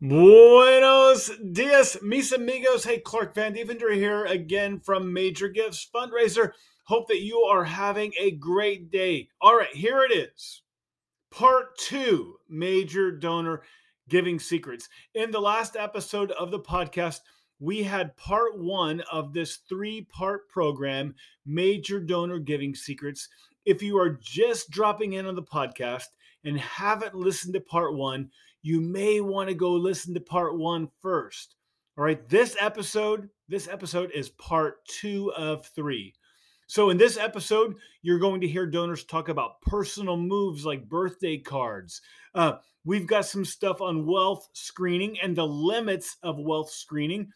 Buenos dias, mis amigos. Hey, Clark Van Deventer here again from Major Gifts Fundraiser. Hope that you are having a great day. All right, here it is. Part two Major Donor Giving Secrets. In the last episode of the podcast, we had part one of this three part program, Major Donor Giving Secrets. If you are just dropping in on the podcast and haven't listened to part one, you may want to go listen to part one first. All right, this episode, this episode is part two of three. So, in this episode, you're going to hear donors talk about personal moves like birthday cards. Uh, we've got some stuff on wealth screening and the limits of wealth screening.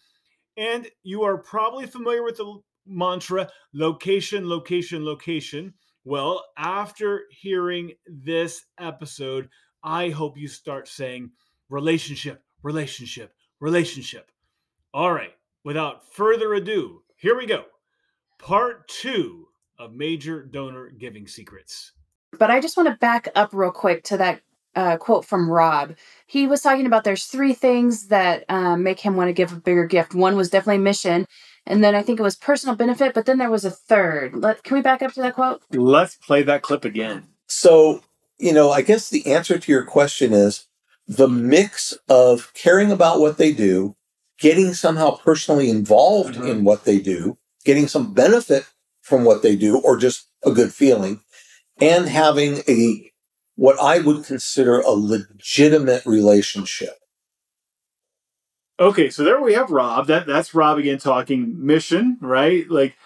And you are probably familiar with the mantra location, location, location. Well, after hearing this episode, I hope you start saying relationship, relationship, relationship. All right, without further ado, here we go. Part two of Major Donor Giving Secrets. But I just want to back up real quick to that uh, quote from Rob. He was talking about there's three things that um, make him want to give a bigger gift. One was definitely mission. And then I think it was personal benefit, but then there was a third. Let, can we back up to that quote? Let's play that clip again. So you know, I guess the answer to your question is the mix of caring about what they do, getting somehow personally involved mm-hmm. in what they do, getting some benefit from what they do, or just a good feeling, and having a what I would consider a legitimate relationship. Okay, so there we have Rob. That that's Rob again talking mission, right? Like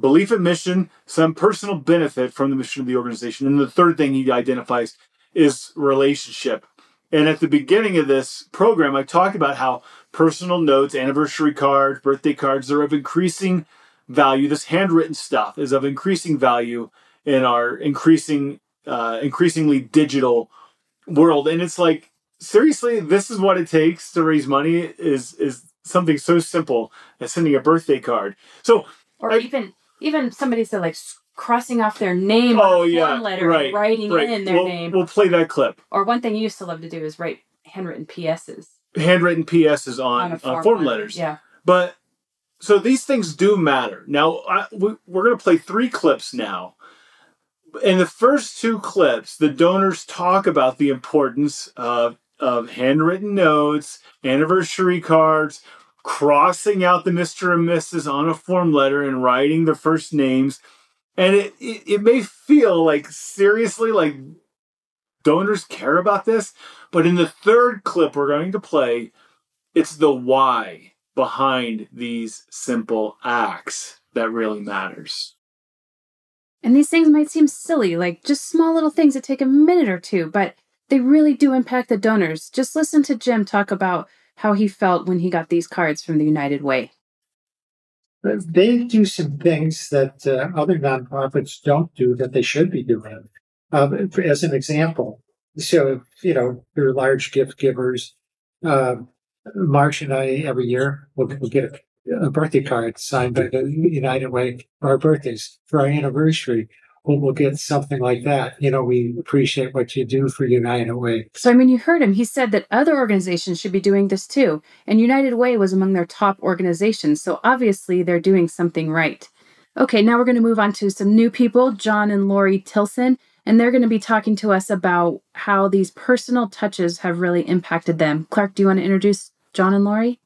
belief in mission, some personal benefit from the mission of the organization. And the third thing he identifies is relationship. And at the beginning of this program, I talked about how personal notes, anniversary cards, birthday cards are of increasing value. This handwritten stuff is of increasing value in our increasing, uh, increasingly digital world. And it's like, seriously, this is what it takes to raise money is, is something so simple as sending a birthday card. So or I, even even somebody said like crossing off their name oh, on a yeah, letter right, writing right. in their we'll, name. We'll play that clip. Or one thing you used to love to do is write handwritten PSs. Handwritten PSs on, on form, on form letters. Yeah. But so these things do matter. Now I, we, we're going to play three clips now. In the first two clips, the donors talk about the importance of of handwritten notes, anniversary cards, crossing out the Mr. and Mrs. on a form letter and writing the first names. And it, it, it may feel like seriously like donors care about this, but in the third clip we're going to play, it's the why behind these simple acts that really matters. And these things might seem silly, like just small little things that take a minute or two, but they really do impact the donors. Just listen to Jim talk about how he felt when he got these cards from the United Way. They do some things that uh, other nonprofits don't do that they should be doing. Um, as an example, so you know they're large gift givers. Uh, Marsh and I every year will we'll get a birthday card signed by the United Way for our birthdays for our anniversary we'll get something like that. You know, we appreciate what you do for United Way. So, I mean, you heard him. He said that other organizations should be doing this too. And United Way was among their top organizations. So, obviously, they're doing something right. Okay, now we're going to move on to some new people, John and Lori Tilson. And they're going to be talking to us about how these personal touches have really impacted them. Clark, do you want to introduce John and Lori?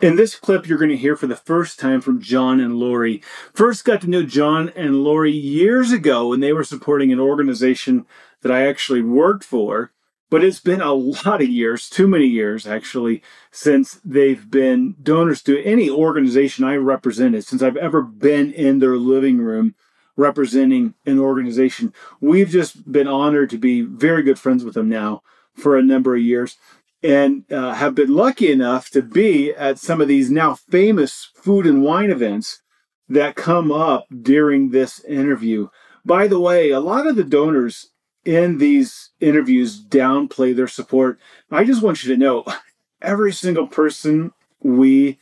In this clip, you're going to hear for the first time from John and Lori. First got to know John and Lori years ago when they were supporting an organization that I actually worked for. But it's been a lot of years, too many years actually, since they've been donors to any organization I represented, since I've ever been in their living room representing an organization. We've just been honored to be very good friends with them now for a number of years and uh, have been lucky enough to be at some of these now famous food and wine events that come up during this interview. By the way, a lot of the donors in these interviews downplay their support. I just want you to know every single person we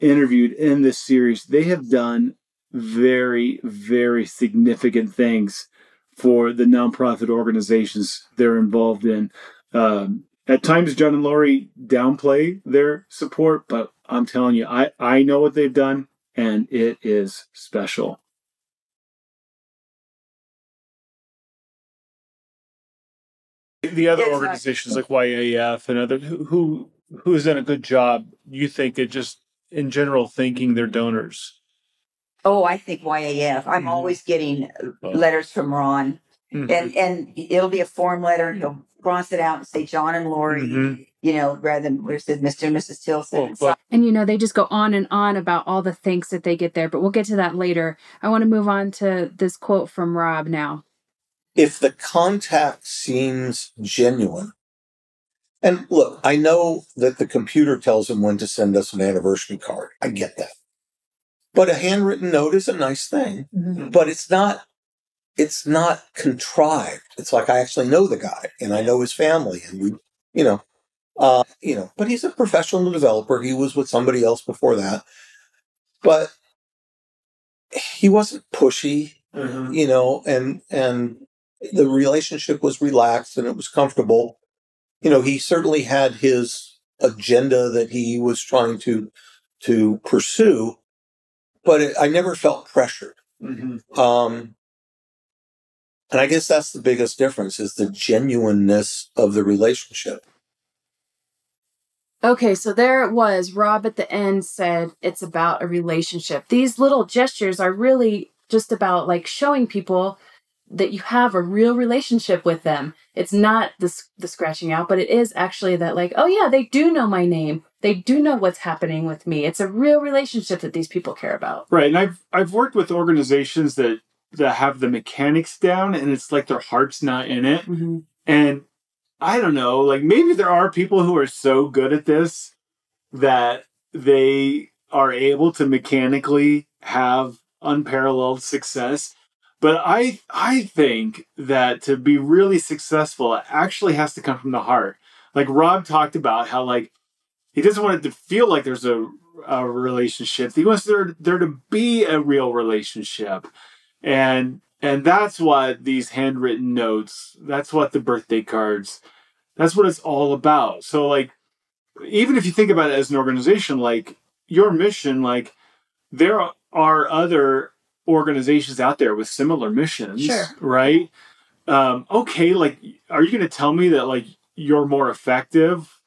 interviewed in this series, they have done very, very significant things for the nonprofit organizations they're involved in. Um, At times, John and Lori downplay their support, but I'm telling you, I, I know what they've done, and it is special. The other Exactly. organizations like YAF and other who who who has done a good job, you think it just in general thanking their donors. Oh, I think YAF. I'm Mhm. always getting letters from Ron, Mhm. and and it'll be a form letter, and he'll cross it out and say John and Lori, Mhm. you know, rather than where it says Mr. and Mrs. Tilson. Well, but- And you know, they just go on and on about all the thanks that they get there, but we'll get to that later. I want to move on to this quote from Rob now. if the contact seems genuine, and look, I know that the computer tells him when to send us an anniversary card. I get that. But a handwritten note is a nice thing, but it's not it's not contrived. It's like I actually know the guy and I know his family and we you know uh you know, but he's a professional developer. He was with somebody else before that. But he wasn't pushy Mhm. you know, and and the relationship was relaxed and it was comfortable. You know, he certainly had his agenda that he was trying to to pursue, but it, I never felt pressured. Mhm. Um, and I guess that's the biggest difference is the genuineness of the relationship. Okay, so there it was. Rob at the end said it's about a relationship. These little gestures are really just about like showing people that you have a real relationship with them. It's not the, the scratching out, but it is actually that, like, oh yeah, they do know my name. They do know what's happening with me. It's a real relationship that these people care about. Right, and I've I've worked with organizations that that have the mechanics down, and it's like their heart's not in it. Mm-hmm. And I don't know, like maybe there are people who are so good at this that they are able to mechanically have unparalleled success. But I I think that to be really successful, it actually has to come from the heart. Like Rob talked about how like he doesn't want it to feel like there's a, a relationship. He wants there there to be a real relationship. And and that's what these handwritten notes, that's what the birthday cards, that's what it's all about. So like even if you think about it as an organization, like your mission, like there are other organizations out there with similar missions, Sure. right? Um, okay, like are you gonna tell me that like you're more effective?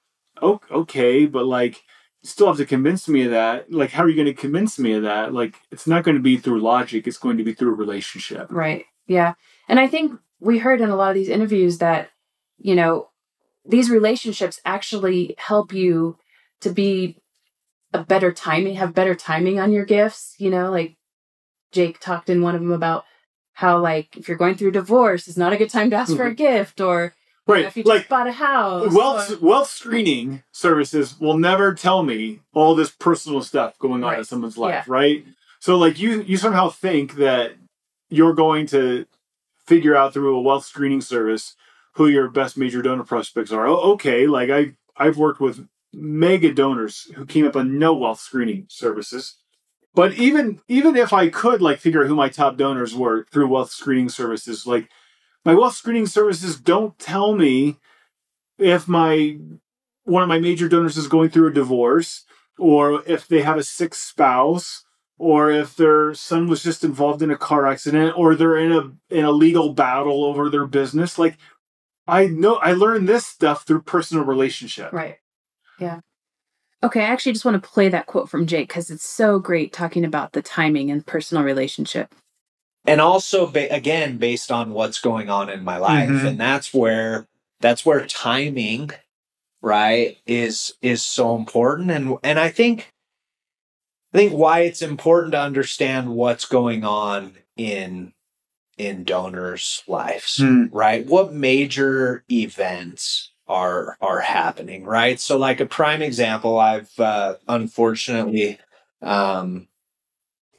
Okay, but like still have to convince me of that. Like, how are you going to convince me of that? Like, it's not going to be through logic. It's going to be through a relationship. Right. Yeah. And I think we heard in a lot of these interviews that, you know, these relationships actually help you to be a better timing, have better timing on your gifts. You know, like Jake talked in one of them about how, like, if you're going through divorce, it's not a good time to ask for a gift, or Right. if you like, just bought a house. wealth, or- wealth screening services will never tell me all this personal stuff going on in someone's life, right? So, like, you, you somehow think that you're going to figure out through a wealth screening service who your best major donor prospects are. Oh, okay. Like, I, I've worked with mega donors who came up on no wealth screening services. But even even if I could like figure out who my top donors were through wealth screening services, like my wealth screening services don't tell me if my one of my major donors is going through a divorce or if they have a sick spouse or if their son was just involved in a car accident or they're in a in a legal battle over their business like i know i learned this stuff through personal relationship Right. Yeah. Okay, I actually just want to play that quote from Jake because it's so great talking about the timing and personal relationship. And also ba- again based on what's going on in my life Mhm. and that's where that's where timing right is is so important and and i think i think why it's important to understand what's going on in in donors lives Hmm. right what major events are are happening right so like a prime example i've uh, unfortunately um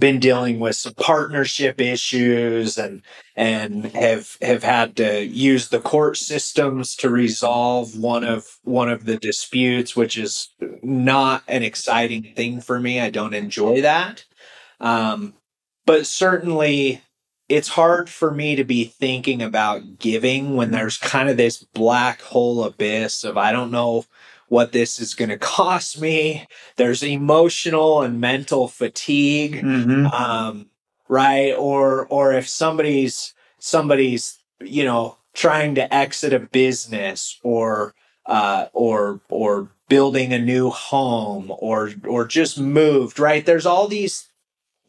been dealing with some partnership issues and and have have had to use the court systems to resolve one of one of the disputes which is not an exciting thing for me. I don't enjoy that. Um but certainly it's hard for me to be thinking about giving when there's kind of this black hole abyss of I don't know what this is going to cost me. There's emotional and mental fatigue, Mm-hmm. um, right? Or or if somebody's somebody's you know trying to exit a business or uh, or or building a new home or or just moved, right? There's all these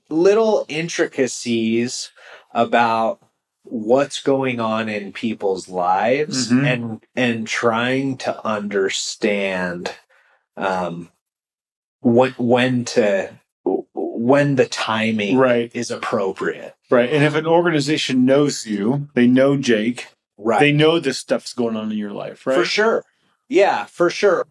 little intricacies about what's going on in people's lives Mhm. and and trying to understand um when when to when the timing Right. is appropriate Right. And if an organization knows you, they know Jake, right they know this stuff's going on in your life, right? for sure yeah for sure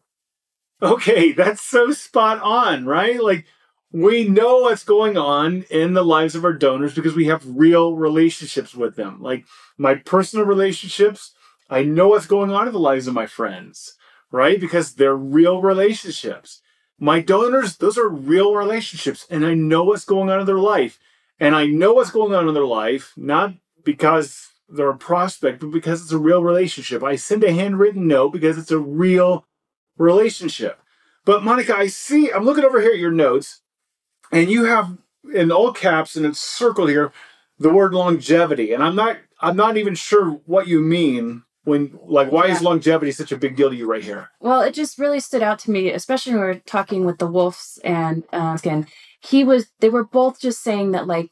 Okay, that's so spot on, right? Like we know what's going on in the lives of our donors because we have real relationships with them. Like my personal relationships, I know what's going on in the lives of my friends, right? Because they're real relationships. My donors, those are real relationships, and I know what's going on in their life. And I know what's going on in their life, not because they're a prospect, but because it's a real relationship. I send a handwritten note because it's a real relationship. But Monica, I see, I'm looking over here at your notes, and you have in all caps and it's circled here the word longevity. And I'm not I'm not even sure what you mean when like why is longevity such a big deal to you right here? Well, it just really stood out to me, especially when we were talking with the Wolves and uh, again, he was. They were both just saying that like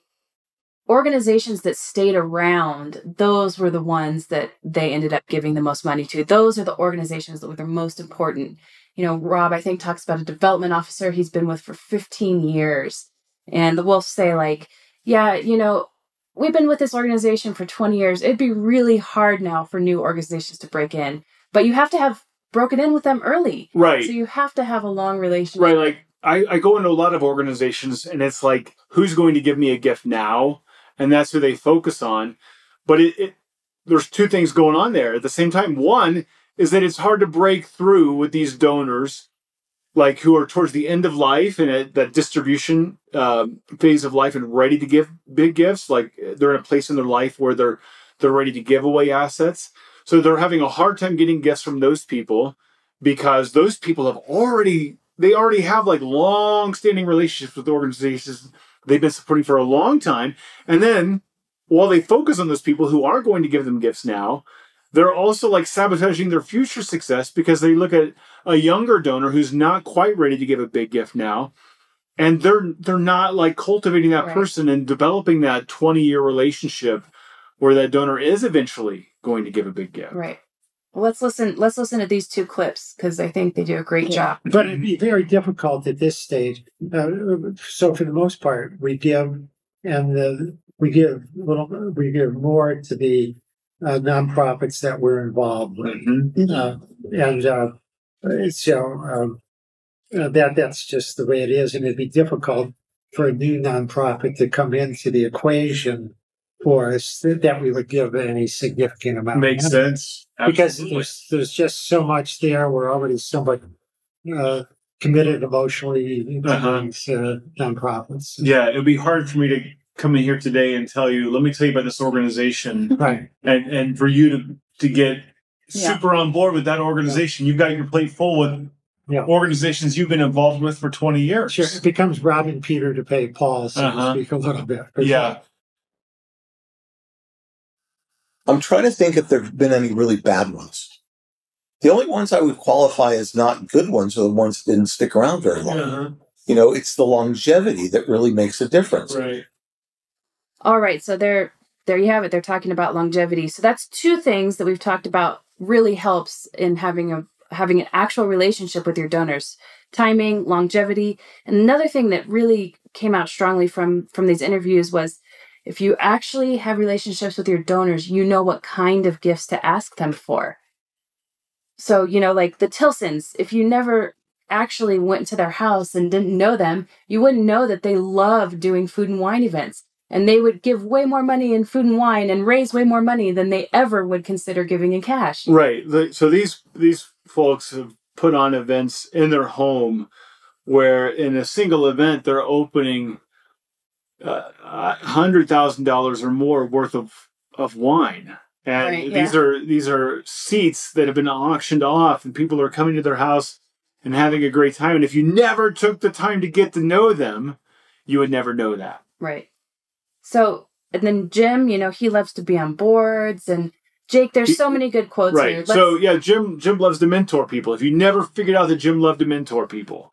organizations that stayed around, those were the ones that they ended up giving the most money to. Those are the organizations that were the most important. You know, Rob, I think talks about a development officer he's been with for 15 years, and the Wolves say like, yeah, you know. We've been with this organization for 20 years. It'd be really hard now for new organizations to break in. But you have to have broken in with them early. Right. So you have to have a long relationship. Right, like I, I go into a lot of organizations and it's like, who's going to give me a gift now? And that's who they focus on. But it, it there's two things going on there at the same time. One is that it's hard to break through with these donors, like who are towards the end of life and at that distribution um, phase of life and ready to give big gifts. Like they're in a place in their life where they're they're ready to give away assets. So they're having a hard time getting gifts from those people because those people have already they already have like long standing relationships with organizations they've been supporting for a long time and then while they focus on those people who are going to give them gifts now they're also like sabotaging their future success because they look at a younger donor who's not quite ready to give a big gift now and they're they're not like cultivating that Right. person and developing that 20 year relationship where that donor is eventually going to give a big gift Right. Well, let's listen. Let's listen to these two clips because I think they do a great job. But it'd be very difficult at this stage. Uh, so for the most part, we give and the, we give little, we give more to the uh, nonprofits that we're involved with. Mhm. Uh, and uh, so um, uh, that that's just the way it is, and it'd be difficult for a new nonprofit to come into the equation for us that, we would give any significant amount. makes sense because there's there's just so much there. We're already somewhat uh, committed emotionally to Uh-huh. uh, nonprofits. Yeah, it would be hard for me to come in here today and tell you, let me tell you about this organization Right. and, and for you to, to get Yeah. super on board with that organization. You've got your plate full with Yeah. organizations you've been involved with for 20 years. Sure. It becomes robbing Peter to pay Paul, so Uh-huh. to speak, a little bit. Yeah. I'm trying to think if there have been any really bad ones. The only ones I would qualify as not good ones are the ones that didn't stick around very long. Uh-huh. You know, it's the longevity that really makes a difference. Right. All right, so there, there you have it. They're talking about longevity. So that's two things that we've talked about. Really helps in having a having an actual relationship with your donors. Timing, longevity, and another thing that really came out strongly from from these interviews was if you actually have relationships with your donors, you know what kind of gifts to ask them for. So, you know, like the Tilsons, if you never actually went to their house and didn't know them, you wouldn't know that they love doing food and wine events. And they would give way more money in food and wine and raise way more money than they ever would consider giving in cash. Right. The, so these these folks have put on events in their home where in a single event they're opening uh, hundred thousand dollars or more worth of of wine. And Right, these are these are seats that have been auctioned off, and people are coming to their house and having a great time. And if you never took the time to get to know them, you would never know that. Right. So, and then Jim, you know, he loves to be on boards. And Jake, there's so many good quotes here. Right. So yeah, Jim Jim loves to mentor people. If you never figured out that Jim loved to mentor people,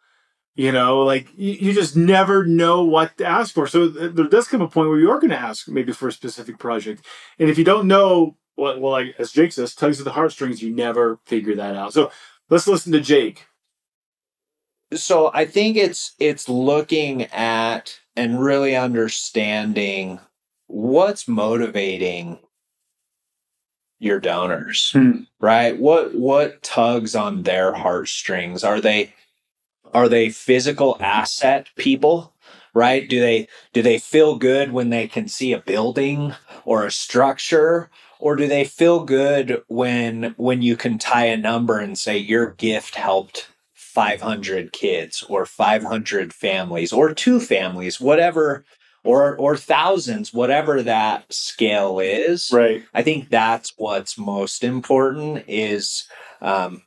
you know, like you, you just never know what to ask for. So th- there does come a point where you are going to ask maybe for a specific project, and if you don't know, well, well, like as Jake says, tugs at the heartstrings, you never figure that out. So let's listen to Jake. so I think it's it's looking at and really understanding what's motivating your donors, Hmm. right? What what tugs on their heartstrings? Are they are they physical asset people? Right? Do they do they feel good when they can see a building or a structure? Or do they feel good when when you can tie a number and say your gift helped 500 kids or 500 families or two families whatever or or thousands whatever that scale is Right. i think that's what's most important is um,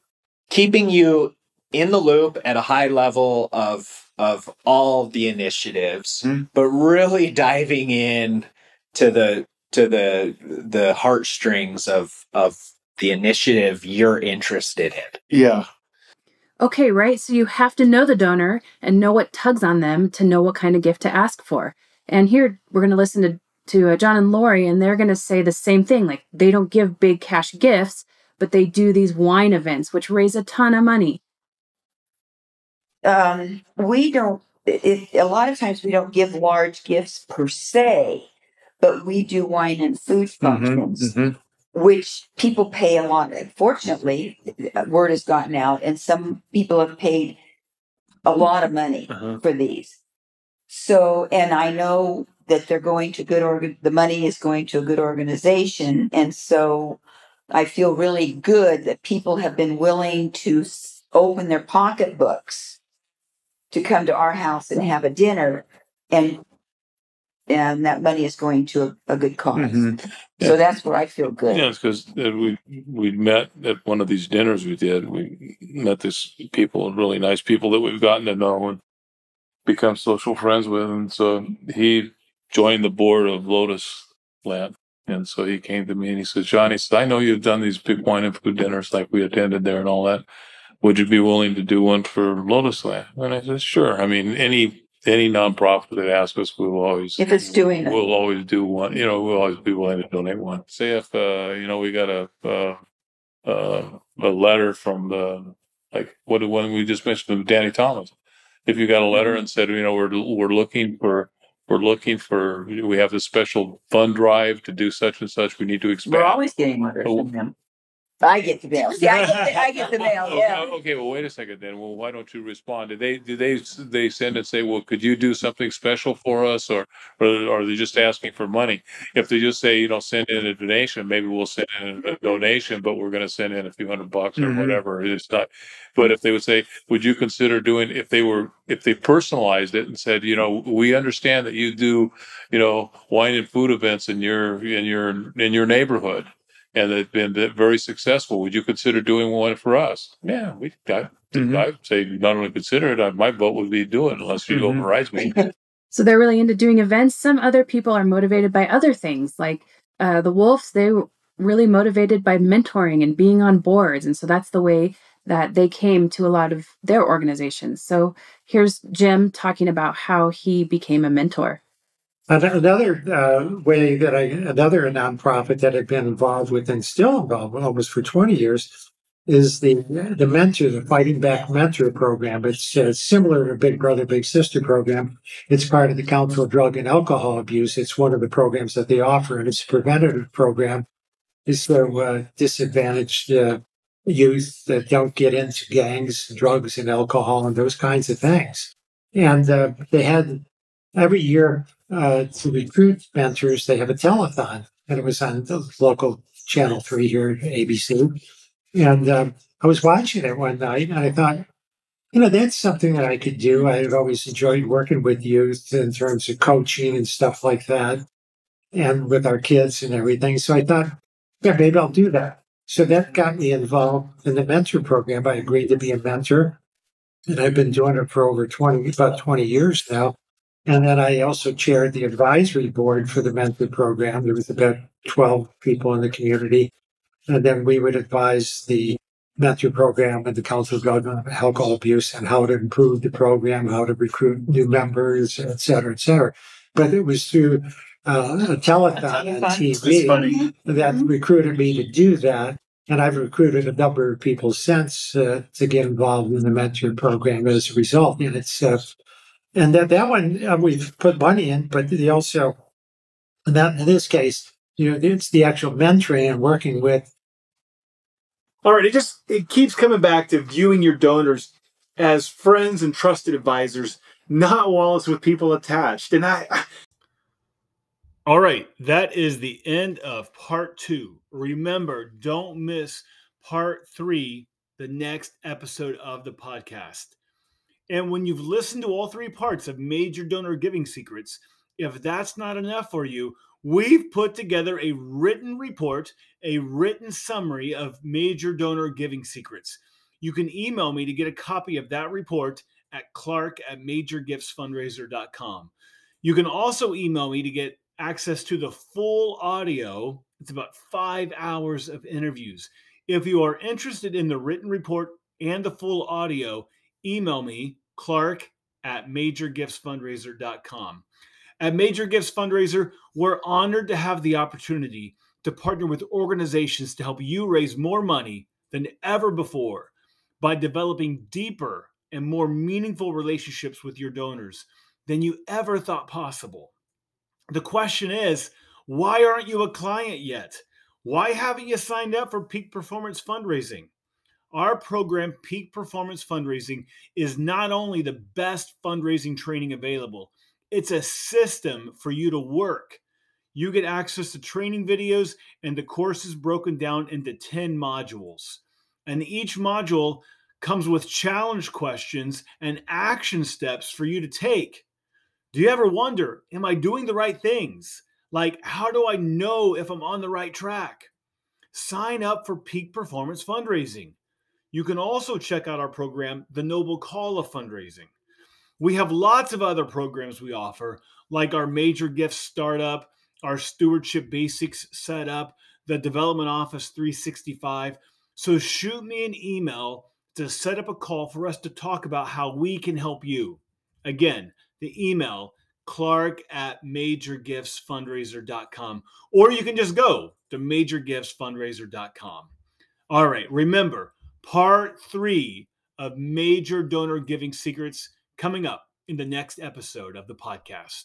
keeping you in the loop at a high level of of all the initiatives Mhm. but really diving in to the to the the heartstrings of of the initiative you're interested in Yeah. Okay, right. So you have to know the donor and know what tugs on them to know what kind of gift to ask for. And here we're going to listen to to uh, John and Lori, and they're going to say the same thing. Like they don't give big cash gifts, but they do these wine events, which raise a ton of money. um, we don't, it, a lot of times we don't give large gifts per se, but we do wine and food functions, which people pay a lot. Fortunately, word has gotten out, and some people have paid a lot of money Uh-huh. for these. So, and I know that they're going to good org. The money is going to a good organization, and so I feel really good that people have been willing to open their pocketbooks to come to our house and have a dinner, and and that money is going to a, a good because Mhm. So that's where I feel good. Yeah, it's because we we met at one of these dinners we did. We met these people, really nice people that we've gotten to know and become social friends with. And so he joined the board of Lotus Land. And so he came to me and he says, Johnny, he says, I know you've done these big wine and food dinners like we attended there and all that. Would you be willing to do one for Lotus Land? And I said, sure. I mean, any any nonprofit that asks us, we will always If it's doing it. we'll always do one. You know, we'll always be willing to donate one. Say if uh, you know we got a uh, uh, a letter from the like what the one we just mentioned of Danny Thomas. If you got a letter and said, you know, we're we're looking for we're looking for we have this special fund drive to do such and such. We need to expand. We're always getting letters Oh. from them. I get the mail. See, I get the, I get the mail. Yeah. Okay, well, wait a second then. Well, why don't you respond? Did they, did they, they send and say, well, could you do something special for us? Or, or are they just asking for money? If they just say, you know, send in a donation, maybe we'll send in a donation, but we're gonna send in a few hundred bucks or Mhm. whatever. It's not. But if they would say, would you consider doing, if they were, if they personalized it and said, you know, we understand that you do, you know, wine and food events in your, in your, in your neighborhood and they've been very successful. Would you consider doing one for us? Yeah, we. I, Mhm. I'd say not only consider it. I, my vote would be do it unless you Mhm. override me. So they're really into doing events. Some other people are motivated by other things, like uh, the Wolves. They were really motivated by mentoring and being on boards, and so that's the way that they came to a lot of their organizations. So here's Jim talking about how he became a mentor. An- Another uh, way that I, another nonprofit that I've been involved with and still involved with almost for 20 years is the the mentor, the Fighting Back Mentor Program. It's uh, similar to Big Brother Big Sister program. It's part of the Council of Drug and Alcohol Abuse. It's one of the programs that they offer, and it's a preventative program. It's so uh, disadvantaged uh, youth that don't get into gangs, drugs, and alcohol, and those kinds of things. And uh, they had every year uh, to recruit mentors, they have a telethon, and it was on the local channel three here at ABC. And um, I was watching it one night, and I thought, You know, that's something that I could do. I've always enjoyed working with youth in terms of coaching and stuff like that, and with our kids and everything. So I thought, yeah, maybe I'll do that. So that got me involved in the mentor program. I agreed to be a mentor, and I've been doing it for over 20, about 20 years now. And then I also chaired the advisory board for the mentor program. There was about 12 people in the community. And then we would advise the mentor program and the Council of Government on Alcohol Abuse and how to improve the program, how to recruit new members, et cetera, et cetera. But it was through uh, a telethon on TV that recruited me to do that. And I've recruited a number of people since uh, to get involved in the mentor program as a result. And it's, uh, and that, that one uh, we've put money in, but they also, in, that, in this case, you know, it's the actual mentoring and working with All right, it just it keeps coming back to viewing your donors as friends and trusted advisors, not wallets with people attached. And I All right, that is the end of part 2. Remember, don't miss part 3, the next episode of the podcast. And when you've listened to all three parts of Major Donor Giving Secrets, if that's not enough for you, we've put together a written report, a written summary of Major Donor Giving Secrets. You can email me to get a copy of that report at clark at majorgiftsfundraiser.com. You can also email me to get access to the full audio. It's about five hours of interviews. If you are interested in the written report and the full audio, email me, clark at majorgiftsfundraiser.com. At Major Gifts Fundraiser, we're honored to have the opportunity to partner with organizations to help you raise more money than ever before by developing deeper and more meaningful relationships with your donors than you ever thought possible. The question is, why aren't you a client yet? Why haven't you signed up for Peak Performance Fundraising? Our program, Peak Performance Fundraising, is not only the best fundraising training available, it's a system for you to work. You get access to training videos, and the course is broken down into 10 modules. And each module comes with challenge questions and action steps for you to take. Do you ever wonder, am I doing the right things? Like, how do I know if I'm on the right track? Sign up for Peak Performance Fundraising. You can also check out our program, The Noble Call of Fundraising. We have lots of other programs we offer, like our Major Gifts Startup, our Stewardship Basics Setup, the Development Office 365. So shoot me an email to set up a call for us to talk about how we can help you. Again, the email clark at majorgiftsfundraiser.com or you can just go to majorgiftsfundraiser.com all right remember part three of major donor giving secrets coming up in the next episode of the podcast